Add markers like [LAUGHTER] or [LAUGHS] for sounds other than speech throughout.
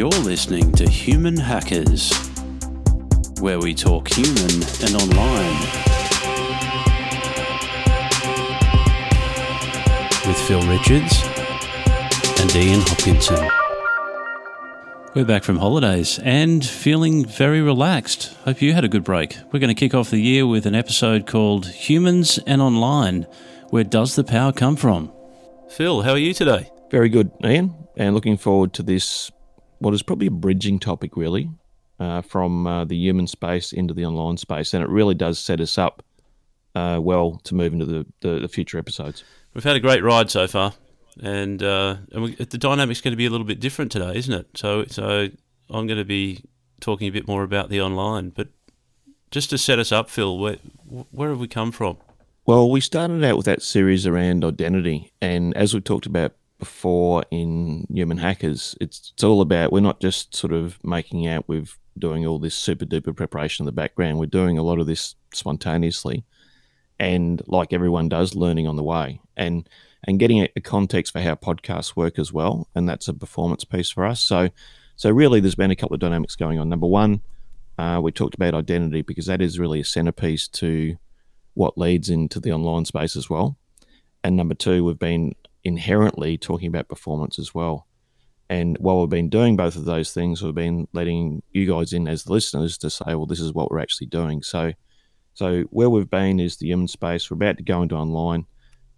You're listening to Human Hackers, where we talk human and online. With Phil Richards and Ian Hopkinson. We're back from holidays and feeling very relaxed. Hope you had a good break. We're going to kick off the year with an episode called Humans and Online Where Does the Power Come From? Phil, how are you today? Very good, Ian, and looking forward to this, what is probably a bridging topic, really, uh, from uh, the human space into the online space. And it really does set us up uh, well to move into the, the, the, future episodes. We've had a great ride so far, and, uh, and we, the dynamic's going to be a little bit different today, isn't it? So, so I'm going to be talking a bit more about the online, but just to set us up, Phil, where, where have we come from? Well, we started out with that series around identity, and as we talked about before in Human Hackers, it's it's all about we're not just sort of making out with doing all this super duper preparation in the background. We're doing a lot of this spontaneously, and like everyone does, learning on the way, and and getting a, context for how podcasts work as well. And that's a performance piece for us. So so really, there's been a couple of dynamics going on. Number one, uh, we talked about identity because that is really a centerpiece to what leads into the online space as well. And number two, we've been inherently talking about performance as well. And while we've been doing both of those things, we've been letting you guys in as listeners to say, well, this is what we're actually doing. So, so where we've been is the human space. We're about to go into online,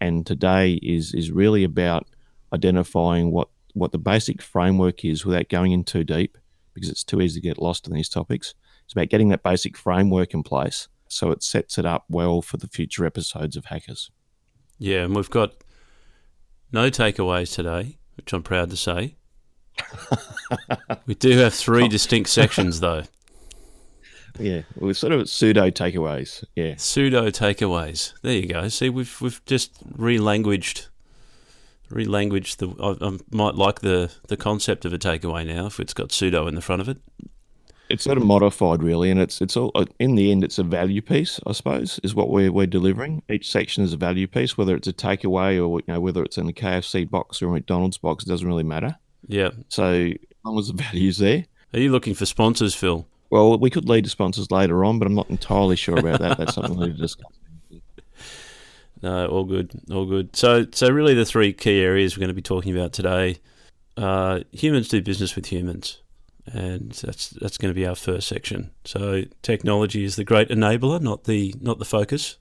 and today is is really about identifying what what the basic framework is without going in too deep, because it's too easy to get lost in these topics. It's about getting that basic framework in place so it sets it up well for the future episodes of Hackers. Yeah, and we've got no takeaways today, which I'm proud to say. we do have three [LAUGHS] distinct sections, though. Yeah, we're sort of pseudo takeaways. Yeah, pseudo takeaways. There you go. See, we've we've just relanguaged, relanguaged the. I, I might like the the concept of a takeaway now if it's got pseudo in the front of it it's sort of modified really, and it's it's all in the end it's a value piece, I suppose, is what we're we're delivering. Each section is a value piece, whether it's a takeaway or you know whether it's in a KFC box or a McDonald's box, it doesn't really matter. Yeah. So as long as the [LAUGHS] value's there. Are you looking for sponsors, Phil? Well, we could lead to sponsors later on, but I'm not entirely sure about that. That's something we need to discuss. [LAUGHS] No, all good, all good. So, so really, the three key areas we're going to be talking about today: uh, humans do business with humans and that's that's going to be our first section. So technology is the great enabler, not the not the focus.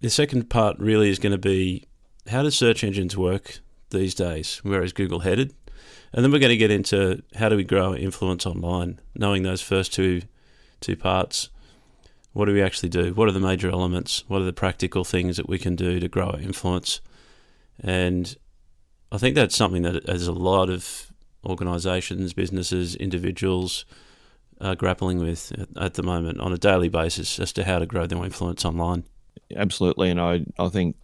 The second part really is going to be how do search engines work these days? Where is Google headed? And then we're going to get into how do we grow influence online, knowing those first two two parts. What do we actually do? What are the major elements? What are the practical things that we can do to grow influence? And I think that's something that has a lot of organisations, businesses, individuals are grappling with at the moment on a daily basis as to how to grow their influence online. Absolutely, and I I think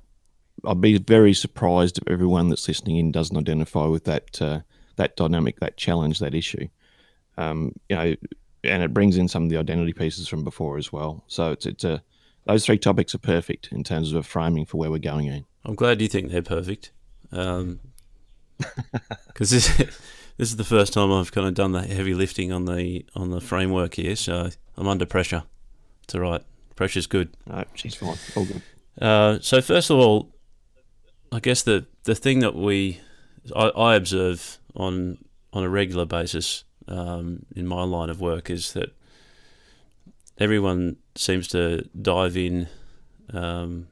I'd be very surprised if everyone that's listening in doesn't identify with that uh, that dynamic, that challenge, that issue. Um, you know, and it brings in some of the identity pieces from before as well. So it's it's a those three topics are perfect in terms of a framing for where we're going in. I'm glad you think they're perfect, because um, [LAUGHS] this this is the first time I've kind of done the heavy lifting on the on the framework here, so I'm under pressure. It's all right. Pressure's good. No, she's fine. All good. Uh, so first of all, I guess the the thing that we I, I observe on on a regular basis um, in my line of work is that everyone seems to dive in um,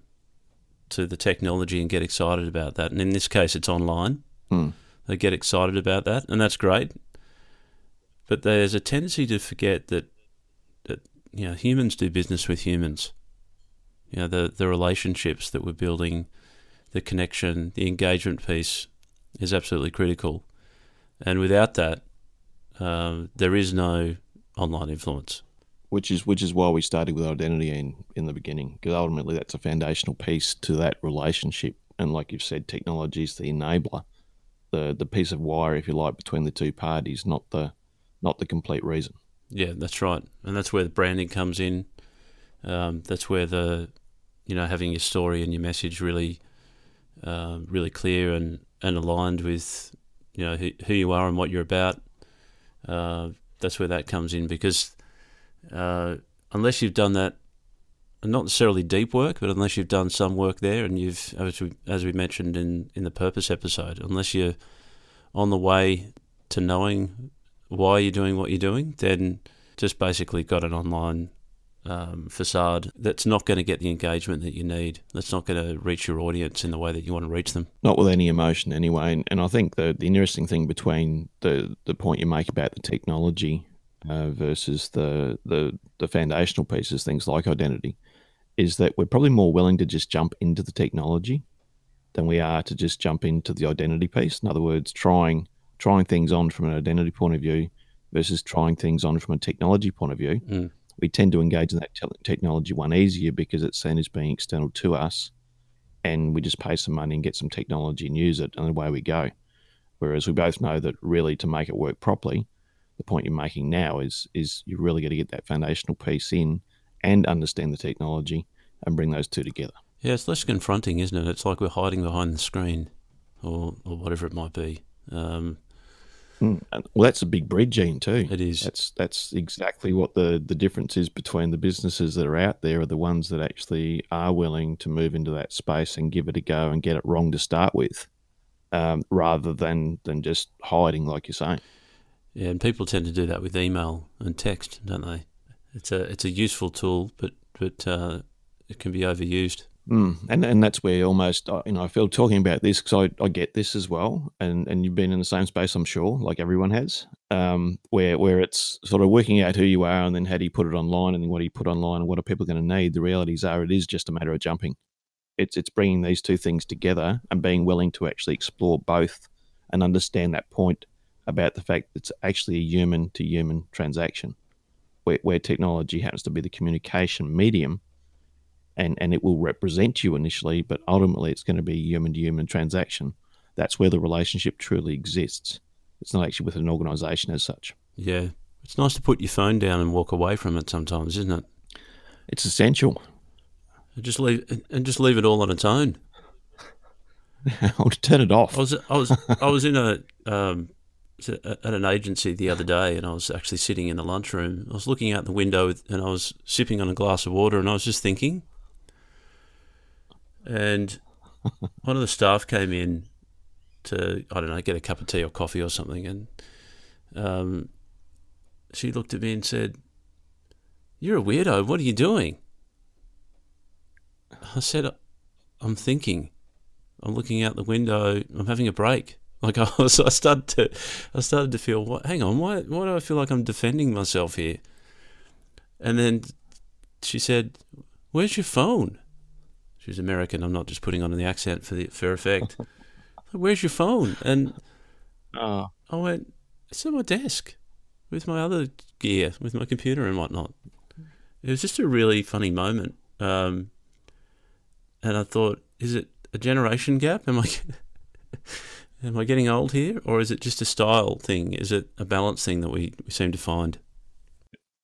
to the technology and get excited about that. And in this case, it's online. Hmm. They get excited about that, and that's great. But there's a tendency to forget that that you know humans do business with humans. You know the the relationships that we're building, the connection, the engagement piece is absolutely critical, and without that, um, there is no online influence. Which is which is why we started with identity in in the beginning, because ultimately that's a foundational piece to that relationship. And like you've said, technology is the enabler the the piece of wire, if you like, between the two parties, not the not the complete reason. Yeah, that's right, and that's where the branding comes in. Um, that's where the you know having your story and your message really uh, really clear and, and aligned with you know who, who you are and what you're about Uh, that's where that comes in because uh, unless you've done that, not necessarily deep work, but unless you've done some work there, and you've, as we, as we mentioned in, in the purpose episode, unless you're on the way to knowing why you're doing what you're doing, then just basically got an online um, facade that's not going to get the engagement that you need. That's not going to reach your audience in the way that you want to reach them. Not with any emotion, anyway. And, and I think the the interesting thing between the the point you make about the technology uh, versus the, the the foundational pieces, things like identity, is that we're probably more willing to just jump into the technology than we are to just jump into the identity piece. In other words, trying trying things on from an identity point of view versus trying things on from a technology point of view. Mm. We tend to engage in that te- technology one easier because it's seen as being external to us, and we just pay some money and get some technology and use it, and away we go. Whereas we both know that really to make it work properly, the point you're making now is is you really got to get that foundational piece in and understand the technology and bring those two together. Yeah, it's less confronting, isn't it? It's like we're hiding behind the screen or, or whatever it might be. Um, Mm. Well, that's a big bridge, Gene, too. It is. That's that's exactly what the the difference is between the businesses that are out there are the ones that actually are willing to move into that space and give it a go and get it wrong to start with, um, rather than than just hiding, like you're saying. Yeah, and people tend to do that with email and text, don't they? It's a it's a useful tool, but but uh, it can be overused. Mm. And and that's where almost uh, you know I feel talking about this because I, I get this as well, and and you've been in the same space I'm sure, like everyone has, um, where where it's sort of working out who you are and then how do you put it online and then what do you put online and what are people going to need. The realities are it is just a matter of jumping. It's it's bringing these two things together and being willing to actually explore both and understand that point about the fact that it's actually a human to human transaction, where where technology happens to be the communication medium and, and it will represent you initially, but ultimately it's going to be human to human transaction. That's where the relationship truly exists. It's not actually with an organization as such. Yeah. It's nice to put your phone down and walk away from it sometimes, isn't it? It's essential. And just leave and just leave it all on its own. [LAUGHS] I'll turn it off. I was I was I was in a um, at an agency the other day, and I was actually sitting in the lunchroom. I was looking out the window, and I was sipping on a glass of water, and I was just thinking, and [LAUGHS] one of the staff came in to I don't know get a cup of tea or coffee or something, and um, she looked at me and said, "You're a weirdo. What are you doing?" I said, "I'm thinking. I'm looking out the window. I'm having a break." Like [LAUGHS] I was, I started to, I started to feel, what? Hang on, why? Why do I feel like I'm defending myself here? And then she said, "Where's your phone?" She was American. I'm not just putting on the accent for the for effect. [LAUGHS] Where's your phone? And oh. I went, it's at my desk with my other gear, with my computer and whatnot. It was just a really funny moment. Um, and I thought, is it a generation gap? Am I [LAUGHS] am I getting old here, or is it just a style thing? Is it a balance thing that we, we seem to find?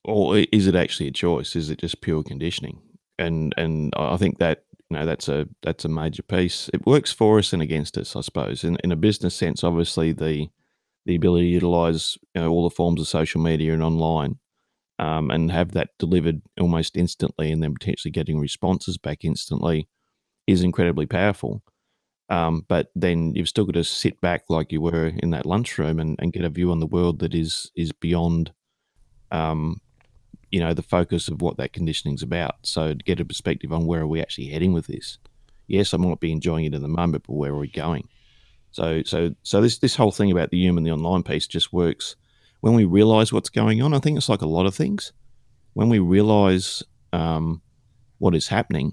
Or is it actually a choice? Is it just pure conditioning? And and I think that you know that's a that's a major piece. It works for us and against us, I suppose. In in a business sense, obviously the the ability to utilize you know, all the forms of social media and online, um, and have that delivered almost instantly, and then potentially getting responses back instantly, is incredibly powerful. Um, but then you've still got to sit back like you were in that lunchroom and, and get a view on the world that is is beyond um, you know the focus of what that conditioning is about. So to get a perspective on where are we actually heading with this. Yes, I might be enjoying it in the moment, but where are we going? So so so this this whole thing about the human, the online piece, just works when we realize what's going on. I think it's like a lot of things. When we realize um, what is happening,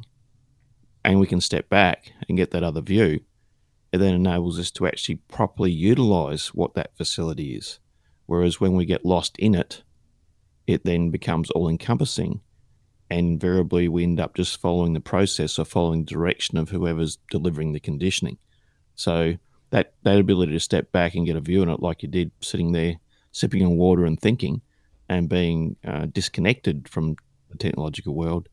and we can step back and get that other view, it then enables us to actually properly utilize what that facility is. Whereas when we get lost in it, it then becomes all encompassing. And invariably, we end up just following the process or following the direction of whoever's delivering the conditioning. So, that, that ability to step back and get a view on it, like you did sitting there sipping on water and thinking and being uh, disconnected from the technological world,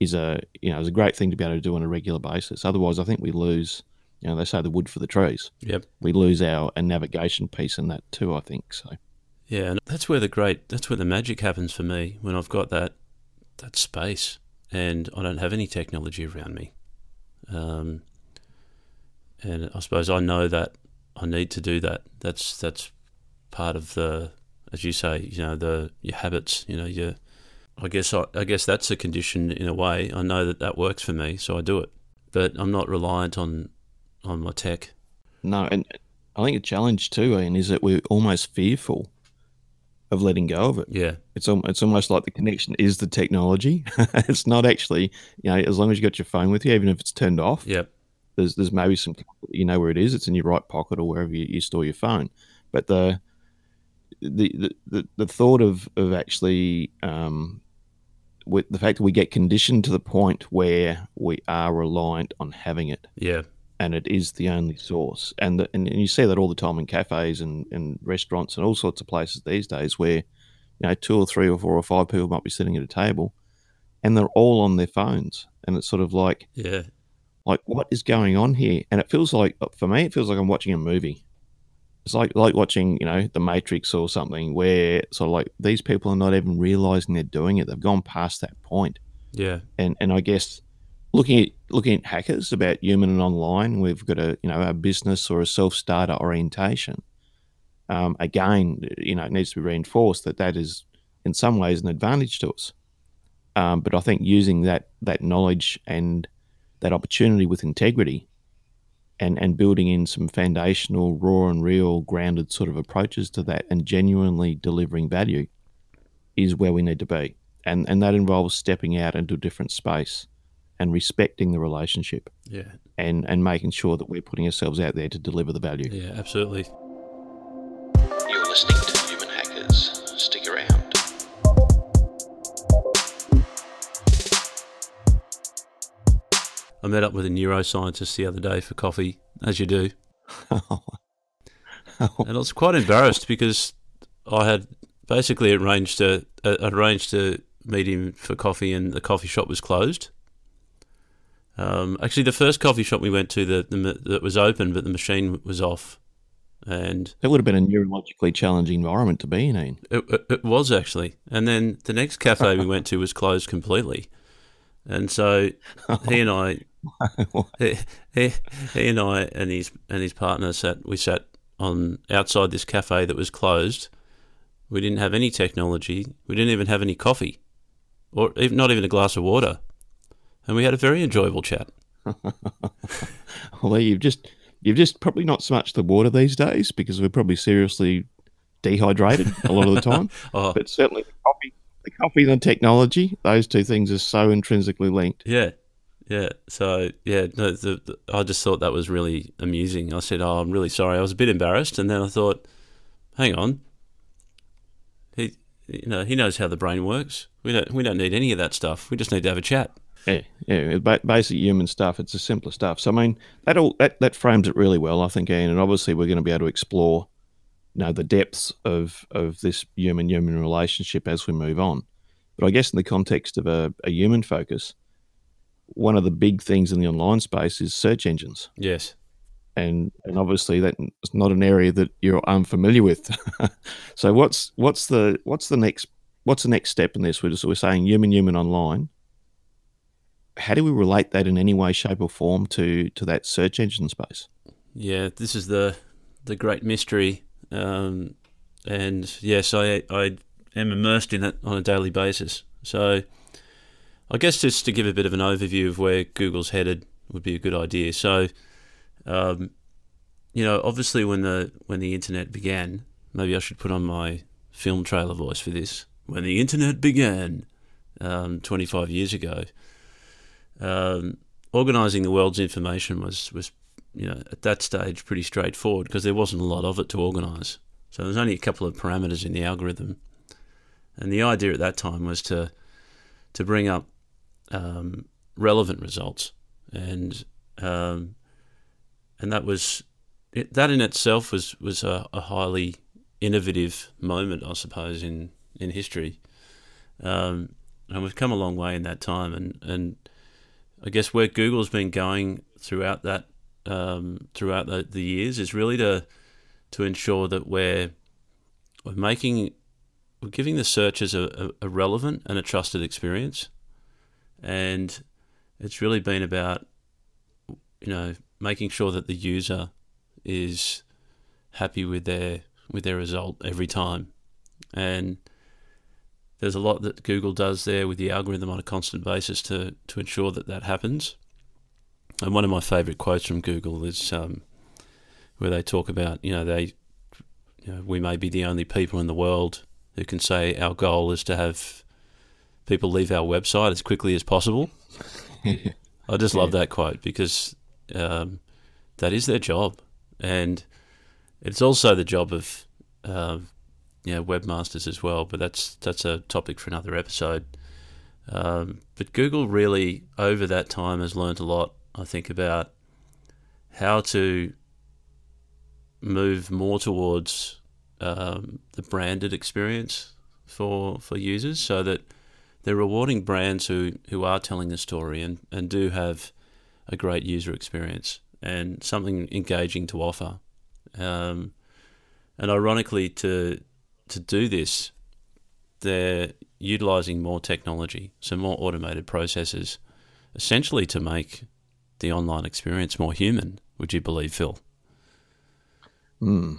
is a you know is a great thing to be able to do on a regular basis. Otherwise, I think we lose. You know, they say the wood for the trees. Yep. We lose our, navigation piece in that too. I think so. Yeah, and that's where the great that's where the magic happens for me when I've got that that space and I don't have any technology around me. Um, and I suppose I know that I need to do that. That's that's part of the, as you say, you know, the your habits. You know, your. I guess I, I guess that's a condition in a way. I know that that works for me, so I do it. But I'm not reliant on on my tech. No, and I think a challenge too, Ian, is that we're almost fearful of letting go of it. Yeah, it's it's almost like the connection is the technology. [LAUGHS] it's not actually, you know, as long as you got your phone with you, even if it's turned off. Yep. There's there's maybe some you know where it is. It's in your right pocket or wherever you, you store your phone. But the the the, the thought of of actually um, with the fact that we get conditioned to the point where we are reliant on having it. Yeah. And it is the only source. And, the, and, and you see that all the time in cafes and, and restaurants and all sorts of places these days where, you know, two or three or four or five people might be sitting at a table and they're all on their phones. And it's sort of like, yeah, like what is going on here? And it feels like, uh, for me, it feels like I'm watching a movie. It's like like watching, you know, The Matrix or something, where sort of like these people are not even realizing they're doing it. They've gone past that point. Yeah. And and I guess looking at looking at hackers about human and online, we've got a you know a business or a self starter orientation. Um, again, you know, it needs to be reinforced that that is in some ways an advantage to us. Um, but I think using that that knowledge and that opportunity with integrity and and building in some foundational, raw and real, grounded sort of approaches to that, and genuinely delivering value, is where we need to be, and and that involves stepping out into a different space, and respecting the relationship, yeah, and and making sure that we're putting ourselves out there to deliver the value. Yeah, absolutely. You're listening to Human Hackers. Stick around. I met up with a neuroscientist the other day for coffee, as you do. [LAUGHS] and I was quite embarrassed because I had basically arranged to uh, arranged to meet him for coffee, and the coffee shop was closed. Um, actually, the first coffee shop we went to that that was open, but the machine was off, and it would have been a neurologically challenging environment to be in. It, it, it was actually, and then the next cafe we went to was closed completely, and so he and I [LAUGHS] he, he, he and I and his and his partner sat. We sat on outside this cafe that was closed. We didn't have any technology. We didn't even have any coffee, or even, not even a glass of water, and we had a very enjoyable chat. [LAUGHS] well, you've just you've just probably not so much the water these days because we're probably seriously dehydrated a lot of the time. [LAUGHS] oh. But certainly the coffee, the coffee and the technology, those two things are so intrinsically linked. Yeah, yeah. So yeah, no, the, the, I just thought that was really amusing. I said, "Oh, I'm really sorry." I was a bit embarrassed, and then I thought, "Hang on, he, you know, he knows how the brain works. We don't, we don't need any of that stuff. We just need to have a chat." Yeah, yeah, basic human stuff. It's the simpler stuff. So I mean, that all that that frames it really well, I think, Ian. And obviously, we're going to be able to explore, you know, the depths of of this human human relationship as we move on. But I guess in the context of a, a human focus, one of the big things in the online space is search engines. Yes. And and obviously that's not an area that you're unfamiliar with. [LAUGHS] so what's what's the what's the next what's the next step in this? We're just we're saying human human online. How do we relate that in any way, shape, or form to to that search engine space? Yeah, this is the the great mystery. Um, and yes, I I am immersed in it on a daily basis. So I guess just to give a bit of an overview of where Google's headed would be a good idea. So, um, you know, obviously when the when the internet began, maybe I should put on my film trailer voice for this. When the internet began, um, 25 years ago, um, organizing the world's information was was you know at that stage pretty straightforward because there wasn't a lot of it to organize. So there's only a couple of parameters in the algorithm, and the idea at that time was to to bring up um, relevant results, and um, and that was it, that in itself was was a, a, highly innovative moment, I suppose, in in history. Um, and we've come a long way in that time, and and I guess where Google's been going throughout that um, throughout the, the years is really to to ensure that we're we're making we're giving the searchers a, a, relevant and a trusted experience, and it's really been about you know making sure that the user is happy with their with their result every time, and there's a lot that Google does there with the algorithm on a constant basis to to ensure that that happens. And one of my favourite quotes from Google is um, where they talk about you know they you know, we may be the only people in the world who can say our goal is to have people leave our website as quickly as possible. [LAUGHS] I just love that quote because um, that is their job, and it's also the job of uh, you know webmasters as well. But that's that's a topic for another episode. Um, but Google really, over that time, has learned a lot. I think about how to move more towards um, the branded experience for for users, so that they're rewarding brands who, who are telling the story and, and do have a great user experience and something engaging to offer. Um, and ironically, to to do this, they're utilizing more technology, so more automated processes, essentially to make the online experience more human. Would you believe, Phil? Hmm.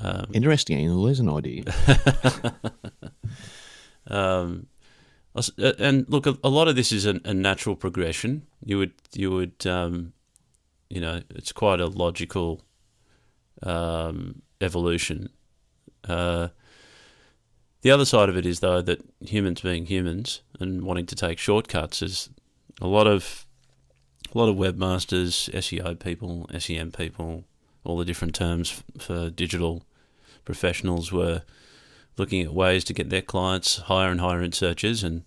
Um, Interesting. There's an idea. [LAUGHS] um, and look, a, lot of this is a, a natural progression. You would, you would, um, you know, it's quite a logical um, evolution. Uh, the other side of it is though that humans being humans and wanting to take shortcuts is a lot of a lot of webmasters, SEO people, SEM people, all the different terms for digital professionals were looking at ways to get their clients higher and higher in searches. And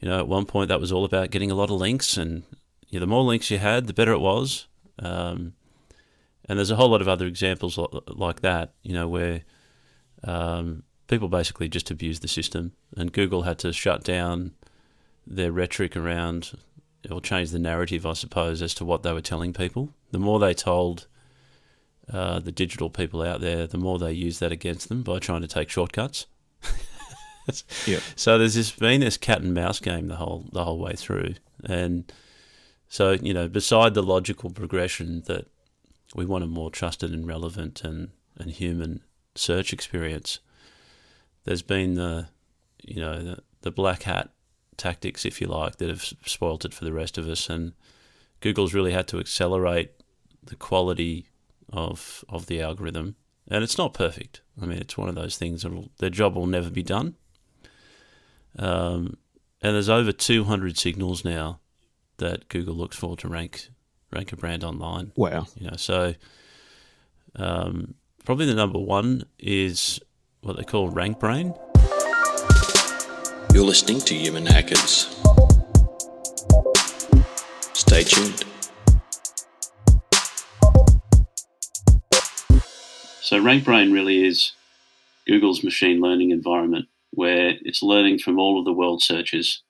you know, at one point that was all about getting a lot of links, and you know, the more links you had, the better it was. Um, and there's a whole lot of other examples like that, you know, where um, people basically just abused the system, and Google had to shut down their rhetoric around or change the narrative, I suppose, as to what they were telling people. The more they told uh, the digital people out there, the more they used that against them by trying to take shortcuts. [LAUGHS] yep. So there's this been this cat and mouse game the whole the whole way through, and so you know, beside the logical progression that we want a more trusted and relevant and, and human search experience, there's been the you know the, the black hat tactics, if you like, that have spoilt it for the rest of us, and Google's really had to accelerate the quality of of the algorithm, and it's not perfect. I mean, it's one of those things that their job will never be done. Um, and there's over 200 signals now that Google looks for to rank rank a brand online. Wow. You know, so um, probably the number one is what they call RankBrain. You're listening to Human Hackers. Stay tuned. So RankBrain really is Google's machine learning environment where it's learning from all of the world searches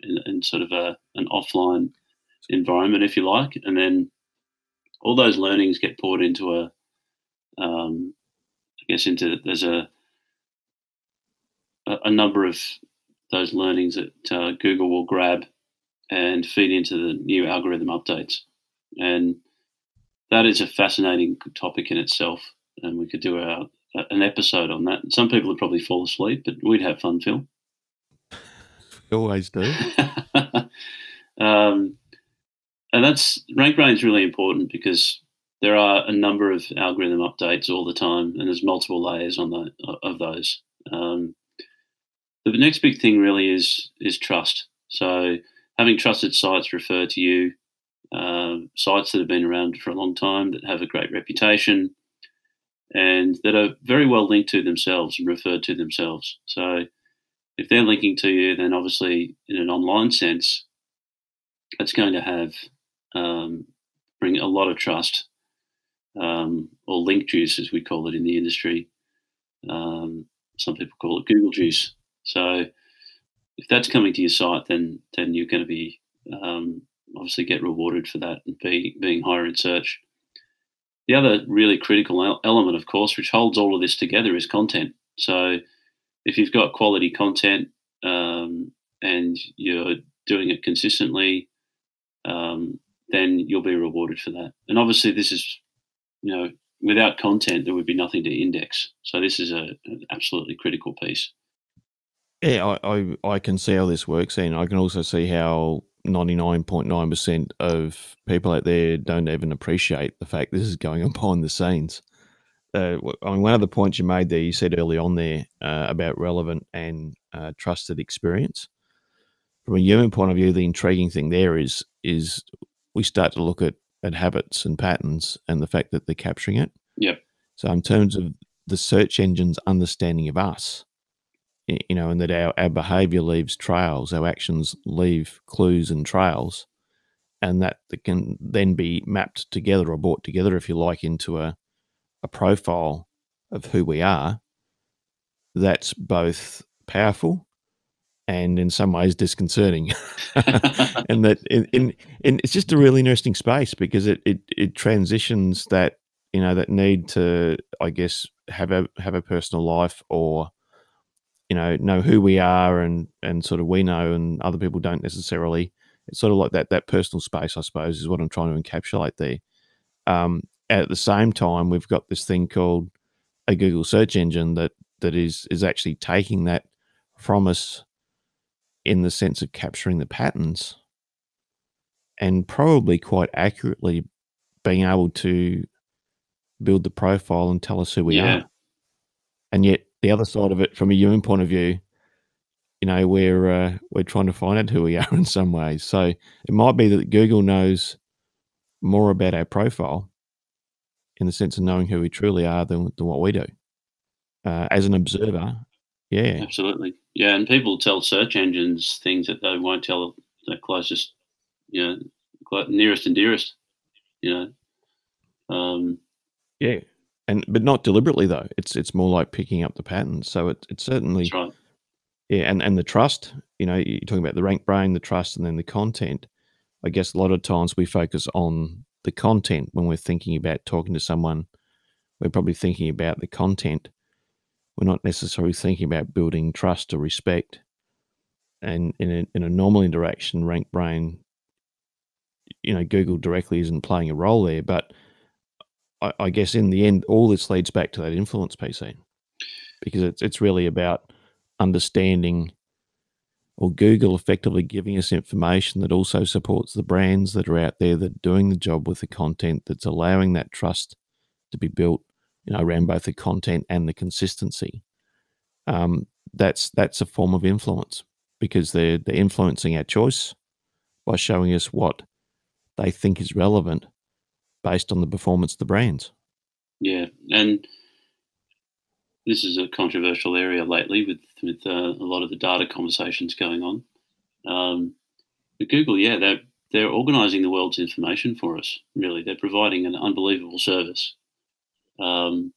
in, in sort of a, an offline environment, if you like, and then all those learnings get poured into a, um, I guess into there's a a number of those learnings that uh, Google will grab and feed into the new algorithm updates, and that is a fascinating topic in itself and we could do a, an episode on that. Some people would probably fall asleep, but we'd have fun, Phil. We always do. [LAUGHS] um, and that's RankBrain is really important because there are a number of algorithm updates all the time, and there's multiple layers on the of those. Um, the next big thing really is is trust. So having trusted sites refer to you, uh, sites that have been around for a long time that have a great reputation, and that are very well linked to themselves and referred to themselves. So if they're linking to you, then obviously in an online sense, it's going to have um, bring a lot of trust um, or link juice, as we call it in the industry. Um, some people call it Google juice. So if that's coming to your site, then then you're going to be um, obviously get rewarded for that and be being higher in search. The other really critical element, of course, which holds all of this together is content. So if you've got quality content um, and you're doing it consistently, um, then you'll be rewarded for that. And obviously, this is, you know, without content, there would be nothing to index. So this is a, an absolutely critical piece. Yeah, I, I, I can see how this works, and I can also see how 99.9% of people out there don't even appreciate the fact this is going on [LAUGHS] behind the scenes. Uh, I mean, one of the points you made there, you said early on there uh, about relevant and uh, trusted experience. From a human point of view, the intriguing thing there is is we start to look at, at habits and patterns and the fact that they're capturing it. Yep. So, in terms of the search engine's understanding of us, you know, and that our, our behavior leaves trails, our actions leave clues and trails, and that can then be mapped together or brought together, if you like, into a, a profile of who we are. That's both powerful and in some ways disconcerting. [LAUGHS] and that in, in, in, it's just a really interesting space because it, it, it transitions that, you know, that need to, I guess, have a, have a personal life or, you know, know who we are and, and sort of we know and other people don't necessarily. It's sort of like that, that personal space, I suppose, is what I'm trying to encapsulate there. Um, at the same time, we've got this thing called a Google search engine that, that is, is actually taking that from us in the sense of capturing the patterns and probably quite accurately being able to build the profile and tell us who we yeah. are. And yet, the other side of it, from a human point of view, you know, we're uh, we're trying to find out who we [LAUGHS] are in some ways. So it might be that Google knows more about our profile in the sense of knowing who we truly are than, than what we do. Uh, as an observer, yeah, absolutely. Yeah, and people tell search engines things that they won't tell the closest, you know, nearest and dearest. You know. Um, yeah, and but not deliberately though. It's it's more like picking up the patterns. So it, it's certainly right. Yeah, and and the trust. You know, you're talking about the RankBrain, the trust, and then the content. I guess a lot of times we focus on the content when we're thinking about talking to someone. We're probably thinking about the content we're not necessarily thinking about building trust or respect. And in a, in a normal interaction, RankBrain, you know, Google directly isn't playing a role there. But I, I guess in the end, all this leads back to that influence PC because it's, it's really about understanding or Google effectively giving us information that also supports the brands that are out there that are doing the job with the content that's allowing that trust to be built you know, around both the content and the consistency. Um, that's that's a form of influence because they're they're influencing our choice by showing us what they think is relevant based on the performance of the brands. Yeah, and this is a controversial area lately with with uh, a lot of the data conversations going on. Um, but Google, yeah, they're they're organising the world's information for us. Really, they're providing an unbelievable service um,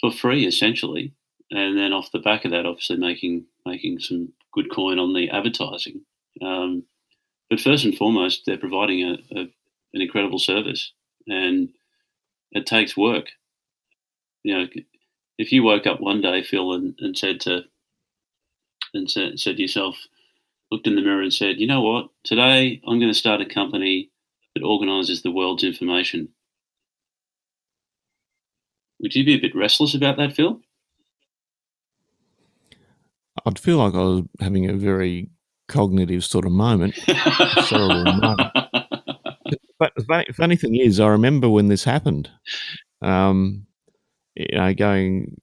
for free essentially, and then off the back of that, obviously making making some good coin on the advertising. Um, but first and foremost, they're providing a, a, an incredible service, and it takes work. You know, if you woke up one day, Phil, and, and said to and said, said to yourself, looked in the mirror and said, you know what, today I'm going to start a company that organises the world's information. Would you be a bit restless about that, Phil? I'd feel like I was having a very cognitive sort of moment. [LAUGHS] moment. But the funny, thing is, I remember when this happened. Um, you know, going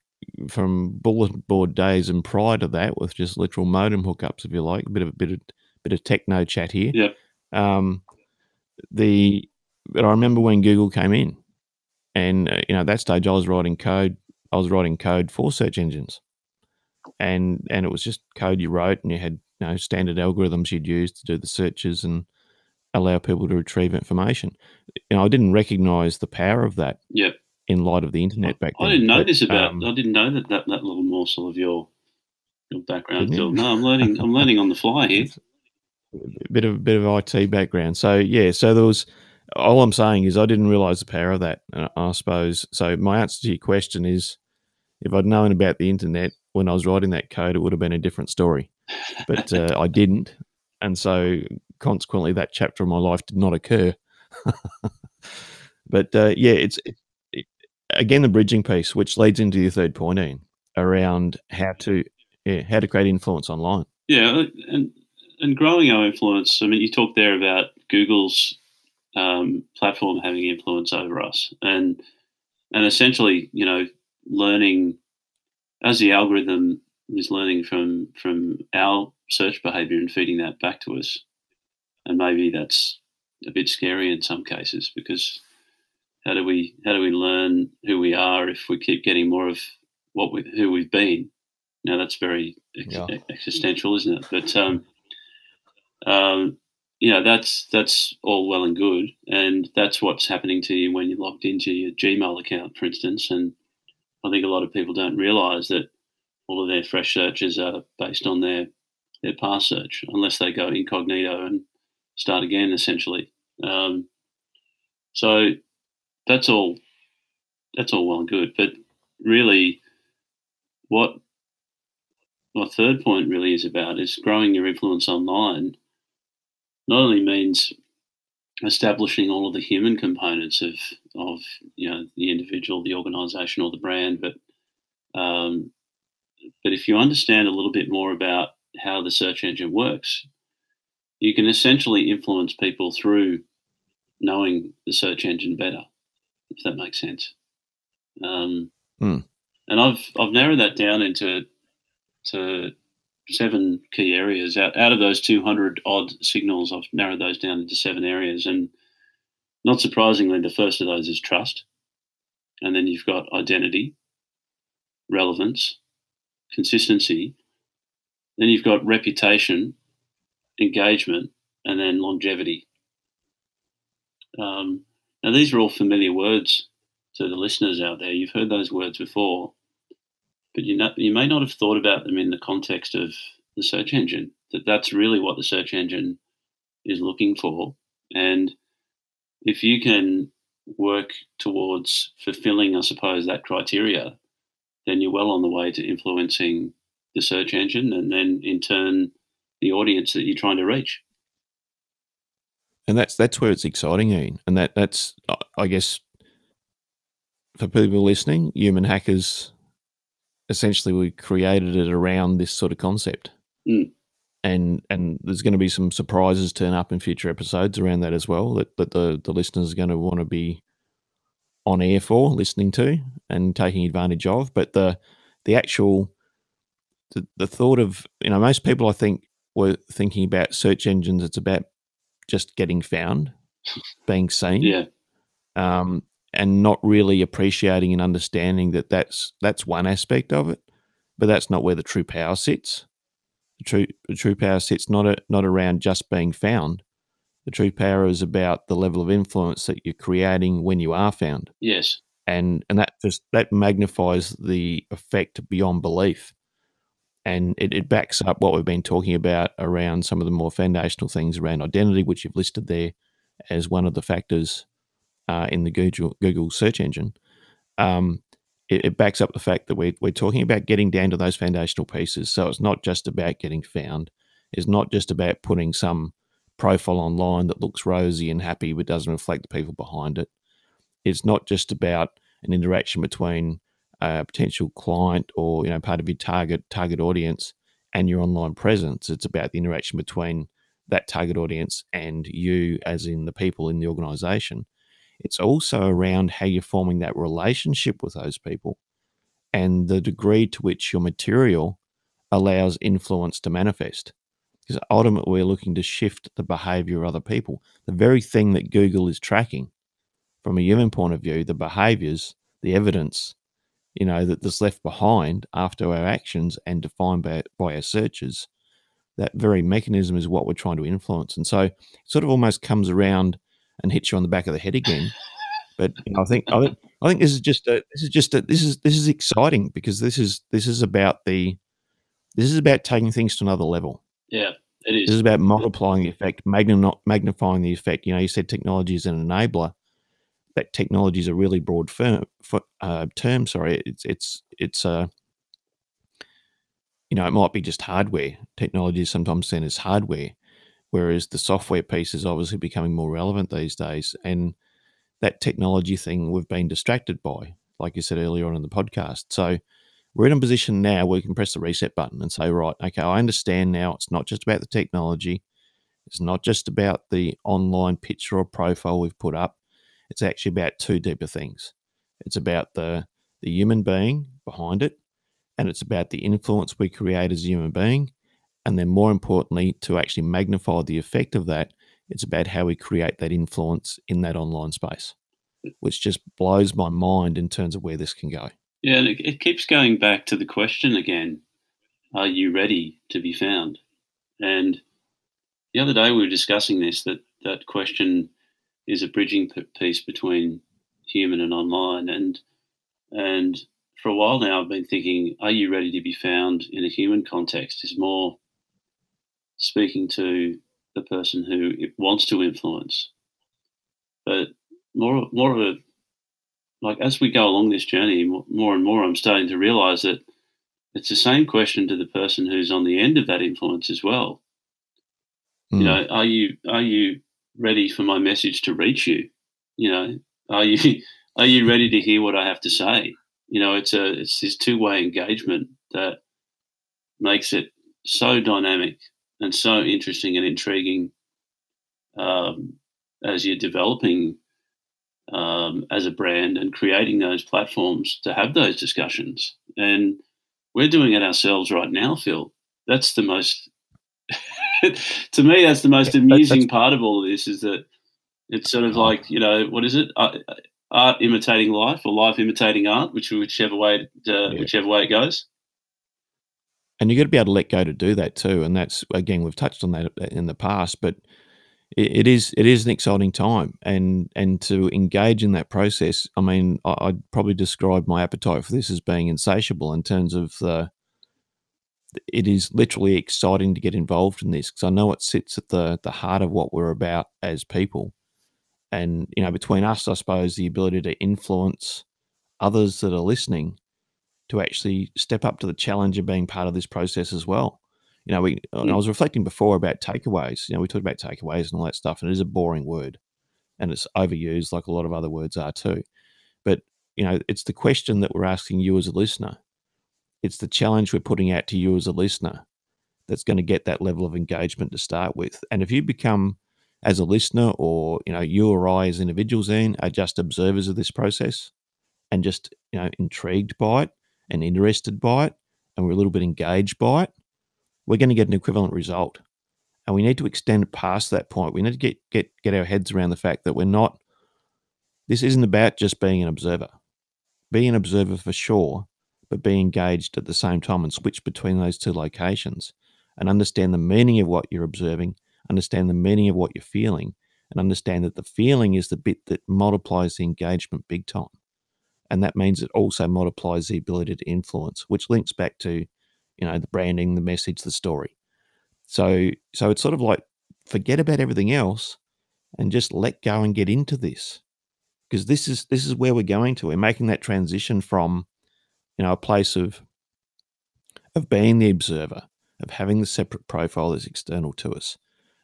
from bulletin board days and prior to that, with just literal modem hookups, if you like, a bit of a bit of bit of techno chat here. Yeah. Um, the but I remember when Google came in, and uh, you know, at that stage, I was writing code. I was writing code for search engines, and and it was just code you wrote, and you had you know standard algorithms you'd use to do the searches and allow people to retrieve information. You know, I didn't recognize the power of that. Yep. In light of the internet back then, I didn't know but, this about. Um, I didn't know that, that that little morsel of your your background. Phil. No, I'm learning. I'm learning on the fly [LAUGHS] here. A bit of bit of IT background. So yeah, so there was all I'm saying is I didn't realize the power of that. I suppose so. My answer to your question is if I'd known about the internet when I was writing that code, it would have been a different story. But uh, I didn't, and so consequently, that chapter of my life did not occur. [LAUGHS] but uh, yeah, it's it, it, again the bridging piece, which leads into your third point, Ian, around how to yeah, how to create influence online. Yeah, and and growing our influence. I mean, you talked there about Google's um, platform having influence over us, and and essentially, you know, learning as the algorithm is learning from from our search behavior and feeding that back to us, and maybe that's a bit scary in some cases because how do we how do we learn who we are if we keep getting more of what we who we've been? Now that's very ex- yeah. existential, isn't it? But um, um, you know that's that's all well and good, and that's what's happening to you when you're logged into your Gmail account, for instance. And I think a lot of people don't realise that all of their fresh searches are based on their their past search, unless they go incognito and start again, essentially. Um, so that's all. That's all well and good, but really, what my third point really is about is growing your influence online not only means establishing all of the human components of of you know the individual, the organisation, or the brand, but um, but if you understand a little bit more about how the search engine works, you can essentially influence people through knowing the search engine better, if that makes sense. Um, hmm. And I've I've narrowed that down into to seven key areas. Out, out of those 200 odd signals, I've narrowed those down into seven areas. And not surprisingly, the first of those is trust. And then you've got identity, relevance, consistency. Then you've got reputation, engagement, and then longevity. Um, now, these are all familiar words to the listeners out there. You've heard those words before but you know, you may not have thought about them in the context of the search engine. That that's really what the search engine is looking for, and if you can work towards fulfilling, I suppose, that criteria, then you're well on the way to influencing the search engine, and then in turn, the audience that you're trying to reach. And that's that's where it's exciting, Ian. And that that's I guess for people listening, human hackers essentially we created it around this sort of concept. Mm. And and there's going to be some surprises turn up in future episodes around that as well that, that the, the listeners are going to want to be on air for, listening to and taking advantage of. But the the actual the, the thought of you know, most people I think were thinking about search engines, it's about just getting found, being seen. Yeah. Um, and not really appreciating and understanding that that's that's one aspect of it, but that's not where the true power sits. The true the true power sits not a, not around just being found. The true power is about the level of influence that you're creating when you are found. Yes, and and that just that magnifies the effect beyond belief, and it, it backs up what we've been talking about around some of the more foundational things around identity, which you've listed there as one of the factors uh, in the Google Google search engine, um, it, it, backs up the fact that we're, we're talking about getting down to those foundational pieces. So it's not just about getting found. It's not just about putting some profile online that looks rosy and happy but doesn't reflect the people behind it. It's not just about an interaction between a potential client or you know part of your target target audience and your online presence. It's about the interaction between that target audience and you, as in the people in the organization. It's also around how you're forming that relationship with those people and the degree to which your material allows influence to manifest. Because ultimately, we're looking to shift the behavior of other people. The very thing that Google is tracking from a human point of view, the behaviors, the evidence, you know, that that's left behind after our actions and defined by, by our searches, that very mechanism is what we're trying to influence. And so it sort of almost comes around and hits you on the back of the head again. But you know, I think I think I think this is just a, this is just a, this is this is exciting because this is this is about the this is about taking things to another level. Yeah, it is. This is about multiplying the effect, magnifying the effect. You know, you said technology is an enabler. That technology is a really broad firm, for, uh, term. Sorry, it's it's it's uh, you know, it might be just hardware. Technology is sometimes seen as hardware, whereas the software piece is obviously becoming more relevant these days. And that technology thing we've been distracted by, like you said earlier on in the podcast. So we're in a position now where we can press the reset button and say, right, okay, I understand now. It's not just about the technology. It's not just about the online picture or profile we've put up. It's actually about two deeper things. It's about the the human being behind it, and it's about the influence we create as a human being, and then more importantly, to actually magnify the effect of that, it's about how we create that influence in that online space, which just blows my mind in terms of where this can go. Yeah, and it, it keeps going back to the question again: Are you ready to be found? And the other day we were discussing this that that question is a bridging piece between human and online. And and for a while now I've been thinking are you ready to be found in a human context? Is more speaking to the person who wants to influence. But more more of a like as we go along this journey more and more I'm starting to realize that it's the same question to the person who's on the end of that influence as well. Mm. You know, are you are you ready for my message to reach you? You know, are you [LAUGHS] are you ready to hear what I have to say? You know, it's a it's this two way engagement that makes it so dynamic and so interesting and intriguing um, as you're developing um, as a brand and creating those platforms to have those discussions. And we're doing it ourselves right now, Phil. That's the most [LAUGHS] [LAUGHS] to me, that's the most amusing part of all of this is that it's sort of like you know what is it? Uh, uh, art imitating life or life imitating art, which whichever way uh, yeah. whichever way it goes. And you got to be able to let go to do that too. And that's again we've touched on that uh, in the past, but it, it is it is an exciting time, and and to engage in that process. I mean, I, would probably describe my appetite for this as being insatiable in terms of the it is literally exciting to get involved in this because I know it sits at the the heart of what we're about as people. And you know, between us, I suppose the ability to influence others that are listening to actually step up to the challenge of being part of this process as well. You know, we I hmm. was reflecting before about takeaways. You know, we talked about takeaways and all that stuff, and it is a boring word, and it's overused like a lot of other words are too. But you know, it's the question that we're asking you as a listener it's the challenge we're putting out to you as a listener that's going to get that level of engagement to start with. And if you become as a listener or you know you or I as individuals then are just observers of this process and just you know intrigued by it and interested by it and we're a little bit engaged by it, we're going to get an equivalent result. And we need to extend past that point. We need to get get get our heads around the fact that we're not this isn't about just being an observer. Being an observer for sure, but be engaged at the same time and switch between those two locations and understand the meaning of what you're observing, understand the meaning of what you're feeling, and understand that the feeling is the bit that multiplies the engagement big time. And that means it also multiplies the ability to influence, which links back to, you know, the branding, the message, the story. So so it's sort of like forget about everything else and just let go and get into this. Because this is this is where we're going to. We're making that transition from you know, a place of of being the observer, of having the separate profile that's external to us,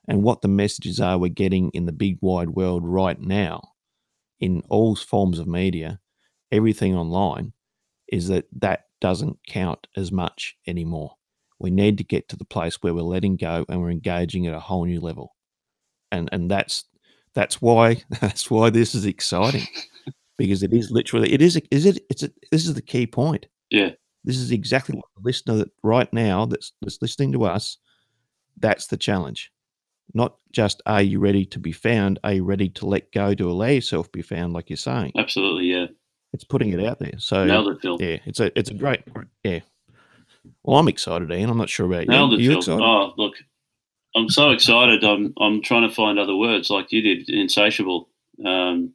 and what the messages are we're getting in the big wide world right now, in all forms of media, everything online, is that that doesn't count as much anymore. We need to get to the place where we're letting go and we're engaging at a whole new level, and and that's that's why [LAUGHS] that's why this is exciting because it is literally it is is it it's a, this is the key point. Yeah, this is exactly what the listener that right now that's that's listening to us. That's the challenge. Not just are you ready to be found? Are you ready to let go to allow yourself be found? Like you're saying, absolutely, yeah. It's putting it out there. So nailed it. Yeah, it's a it's a great yeah. Well, I'm excited, Ian. I'm not sure about nailed you. It, you excited? Oh, look, I'm so excited. I'm I'm trying to find other words like you did. Insatiable. Um,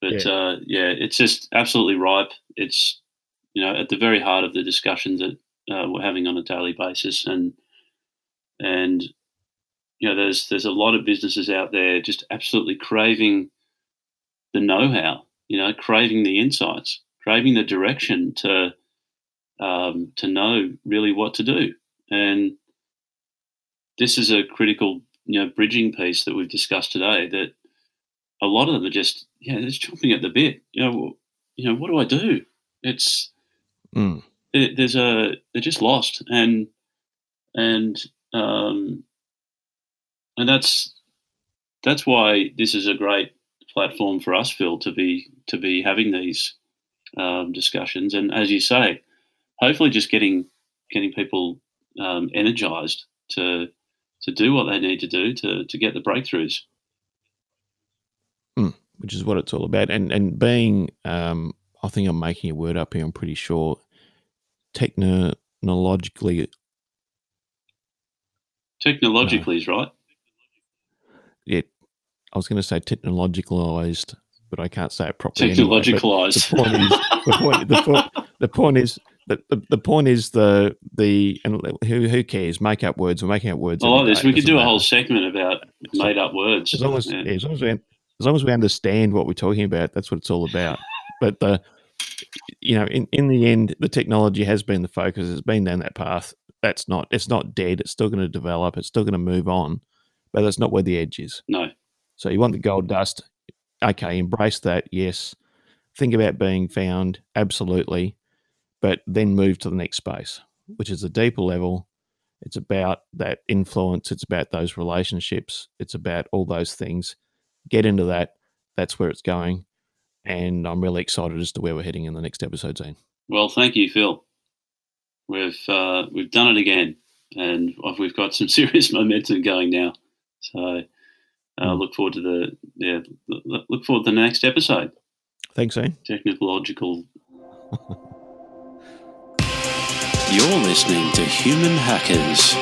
but yeah. Uh, yeah, it's just absolutely ripe. It's you know at the very heart of the discussions that uh, we're having on a daily basis, and and you know there's there's a lot of businesses out there just absolutely craving the know-how you know, craving the insights, craving the direction to um, to know really what to do. And this is a critical, you know, bridging piece that we've discussed today. That a lot of them are just, yeah, they're just chomping at the bit. You know, you know, what do I do? It's Mm. it, there's a they're just lost, and and um, and that's that's why this is a great platform for us, Phil, to be to be having these um, discussions, and as you say, hopefully just getting getting people um, energized to to do what they need to do to to get the breakthroughs. Which is what it's all about. And and being, um, I think I'm making a word up here. I'm pretty sure technologically, Technologically is right. Yeah, I was going to say technologicalized, but I can't say it properly. anyway. Technologicalized. the point is, the point, the point, the point is. The, the, the point is the the and who who cares make up words we're making up words I like this. day. We could do a matter. whole segment about made up words. as long as Yeah. yeah, as long as we as long as we understand what we're talking about, that's what it's all about. but the you know, in, in the end, the technology has been the focus. It's been down that path. That's not it's not dead. It's still going to develop. It's still going to move on, but that's not where the edge is. No. So you want the gold dust? Okay, embrace that. Yes. Think about being found. Absolutely. But then move to the next space, which is a deeper level. It's about that influence. It's about those relationships. It's about all those things. Get into that. That's where it's going. And I'm really excited as to where we're heading in the next episode, Zane. Well, thank you, Phil. We've uh, we've done it again, and we've got some [LAUGHS] serious momentum going now. So, uh, Mm. look forward to the yeah, look look forward to the next episode. Thanks, Zane. Technological. [LAUGHS] You're listening to Human Hackers.